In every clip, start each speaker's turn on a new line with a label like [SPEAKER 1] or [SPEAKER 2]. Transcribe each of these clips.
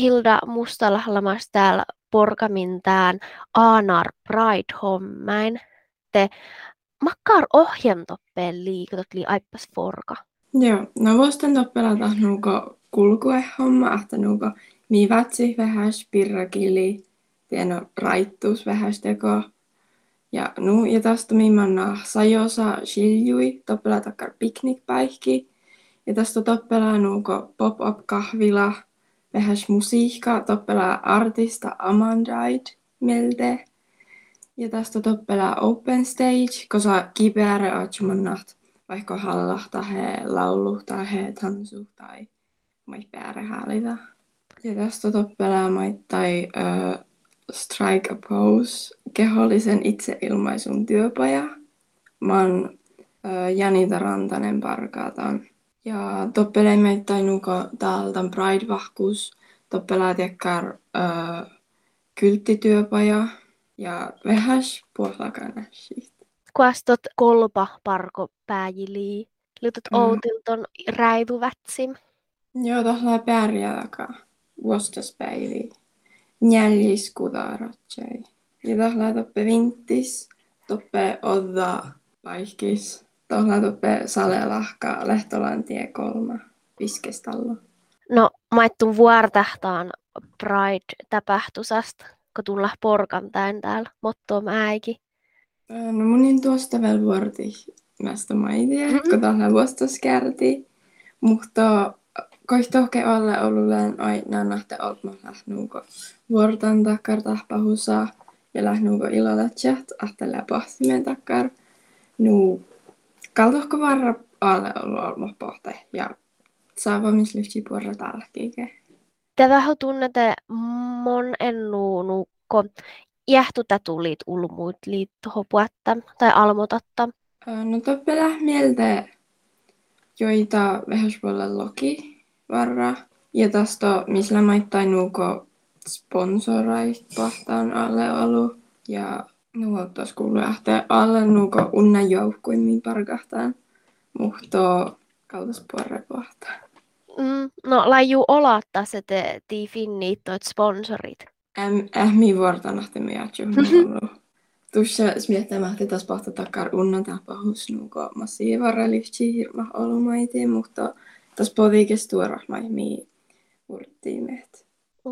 [SPEAKER 1] Hilda Mustalahlamas täällä porkamintään Aanar Pride-hommain. Te makkar ohjantoppeen liikutot li aippas forka.
[SPEAKER 2] Joo, no vuosten toppelata nuuko kulkuehomma, että nuuko mi vatsi vähäs pirrakili, tieno raittuus vähäs teko. Ja nu ja tästä manna sajosa shiljui, toppela takkar piknikpäihki. Ja tästä toppela nuuko pop-up kahvila, vähäs musiikka, toppela artista Amandite melte. Ja tästä toppela open stage, koska kipeäre naht, vaikka halla tai laulu tai tansu tai mai häälitä. Ja tästä toppelaa maittai uh, Strike a Pose, kehollisen itseilmaisun työpaja. Mä oon uh, Janita Rantanen parkaataan. Ja toppelei maittai nuko täältä Pride-vahkuus, toppelaa tiekkar uh, kylttityöpaja ja vähäs puolakana
[SPEAKER 1] Kuastot kolpa parko pääjilii. Lytut mm. outilton räivuvätsim.
[SPEAKER 2] Joo, tuolla pärjätäkään. Vuostaspäiviä. Njällis kutaratsei. Ja tuolla toppe vinttis, toppe odda paikis. Tuolla toppe salelahka Lehtolan tie kolma. Viskestallo.
[SPEAKER 1] No, maittun vuortahtaan Pride-täpähtusasta, kun tulla porkantain täällä mottoon äiki.
[SPEAKER 2] No munin tuosta vielä vuorti mästä maitia, mm-hmm. kun tuolla vuostas kärti. Mutta Koihtohke alle olulleen aina nähtä olma lähnuuko vuortan takkar tahpahusa ja lähnuuko ilotatsat ahtelee pohtimen takkar. Nu kaltohko varra alle ollut pohte ja saavamislyhti puolella tälkiike.
[SPEAKER 1] Tätä tunnete mon ennuunukko jähtutä tulit ulmuit liittohopuetta tai almotatta?
[SPEAKER 2] No toppelä mieltä joita vähän loki varra. Ja tästä missä maittain nuuko sponsorait pahtaan alle ollut. Ja nuottas kuulu lähteä alle nuuko unna joukkuimmin parkahtaan. Mutta kautas puolella pahtaan.
[SPEAKER 1] Mm, no laju olatta se te tii finniit sponsorit.
[SPEAKER 2] Äm, ähmi vuortanahti miatju. Tuossa smiettämähti taas pahta takar unna tapahus nuuko massiivara lyhtsi hirma olumaitiin, mutta povikes tuorahmai mi urttiimet.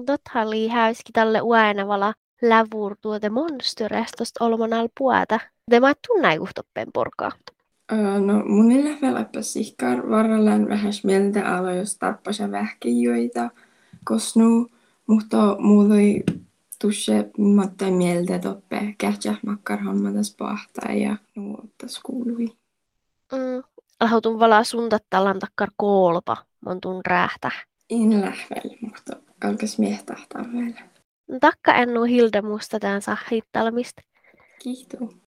[SPEAKER 1] Totta oli häyski tälle uäänävala lävur tuote monsterestosta olmanal puätä. Te mä tunnai kuhtoppen porkaa.
[SPEAKER 2] Öö, no munille väläppä sihkar varrallaan vähäs mieltä alo, jos tappasa vähkijoita kosnu, mutta muutoi tusse matta mieltä toppe kähtsä makkar hommatas pahtaa ja nuottas kuului.
[SPEAKER 1] Mm, Alhautun vala suntattalan takkar koolpa, montun räähtä.
[SPEAKER 2] En lähvel, mutta alkas miehtahtaa vielä.
[SPEAKER 1] Takka ennu Hilde musta tämän sahittalmista.
[SPEAKER 2] Kiitos.